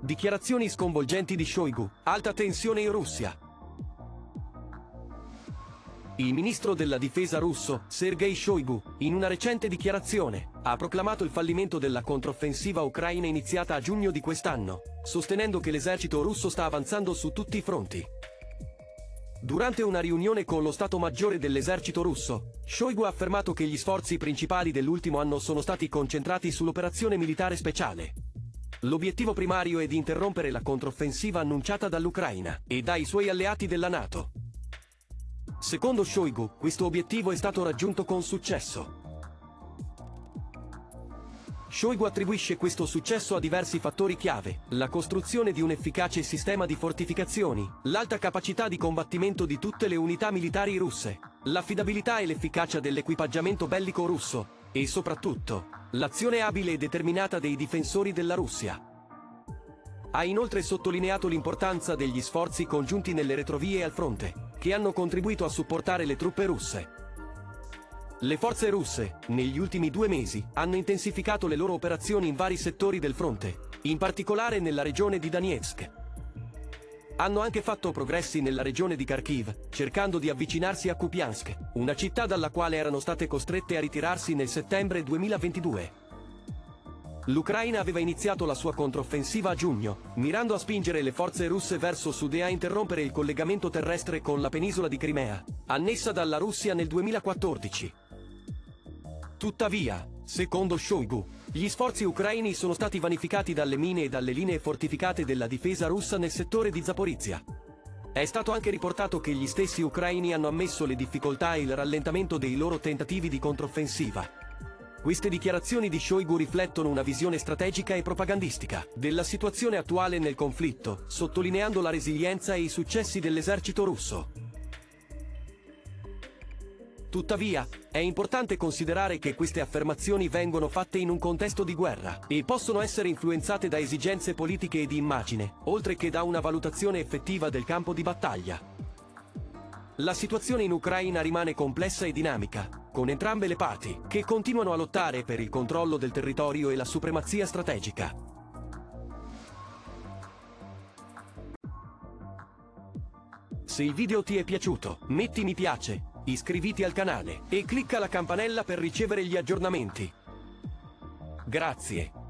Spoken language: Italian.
Dichiarazioni sconvolgenti di Shoigu. Alta tensione in Russia. Il ministro della difesa russo, Sergei Shoigu, in una recente dichiarazione, ha proclamato il fallimento della controffensiva ucraina iniziata a giugno di quest'anno, sostenendo che l'esercito russo sta avanzando su tutti i fronti. Durante una riunione con lo Stato Maggiore dell'esercito russo, Shoigu ha affermato che gli sforzi principali dell'ultimo anno sono stati concentrati sull'operazione militare speciale. L'obiettivo primario è di interrompere la controffensiva annunciata dall'Ucraina e dai suoi alleati della Nato. Secondo Shoigu, questo obiettivo è stato raggiunto con successo. Shoigu attribuisce questo successo a diversi fattori chiave, la costruzione di un efficace sistema di fortificazioni, l'alta capacità di combattimento di tutte le unità militari russe, l'affidabilità e l'efficacia dell'equipaggiamento bellico russo, e soprattutto, l'azione abile e determinata dei difensori della Russia. Ha inoltre sottolineato l'importanza degli sforzi congiunti nelle retrovie al fronte, che hanno contribuito a supportare le truppe russe. Le forze russe, negli ultimi due mesi, hanno intensificato le loro operazioni in vari settori del fronte, in particolare nella regione di Donetsk. Hanno anche fatto progressi nella regione di Kharkiv, cercando di avvicinarsi a Kupiansk, una città dalla quale erano state costrette a ritirarsi nel settembre 2022. L'Ucraina aveva iniziato la sua controffensiva a giugno, mirando a spingere le forze russe verso sud e a interrompere il collegamento terrestre con la penisola di Crimea, annessa dalla Russia nel 2014. Tuttavia, secondo Shoigu, gli sforzi ucraini sono stati vanificati dalle mine e dalle linee fortificate della difesa russa nel settore di Zaporizia. È stato anche riportato che gli stessi ucraini hanno ammesso le difficoltà e il rallentamento dei loro tentativi di controffensiva, queste dichiarazioni di Shoigu riflettono una visione strategica e propagandistica della situazione attuale nel conflitto, sottolineando la resilienza e i successi dell'esercito russo. Tuttavia, è importante considerare che queste affermazioni vengono fatte in un contesto di guerra e possono essere influenzate da esigenze politiche e di immagine, oltre che da una valutazione effettiva del campo di battaglia. La situazione in Ucraina rimane complessa e dinamica, con entrambe le parti, che continuano a lottare per il controllo del territorio e la supremazia strategica. Se il video ti è piaciuto, metti mi piace, iscriviti al canale e clicca la campanella per ricevere gli aggiornamenti. Grazie.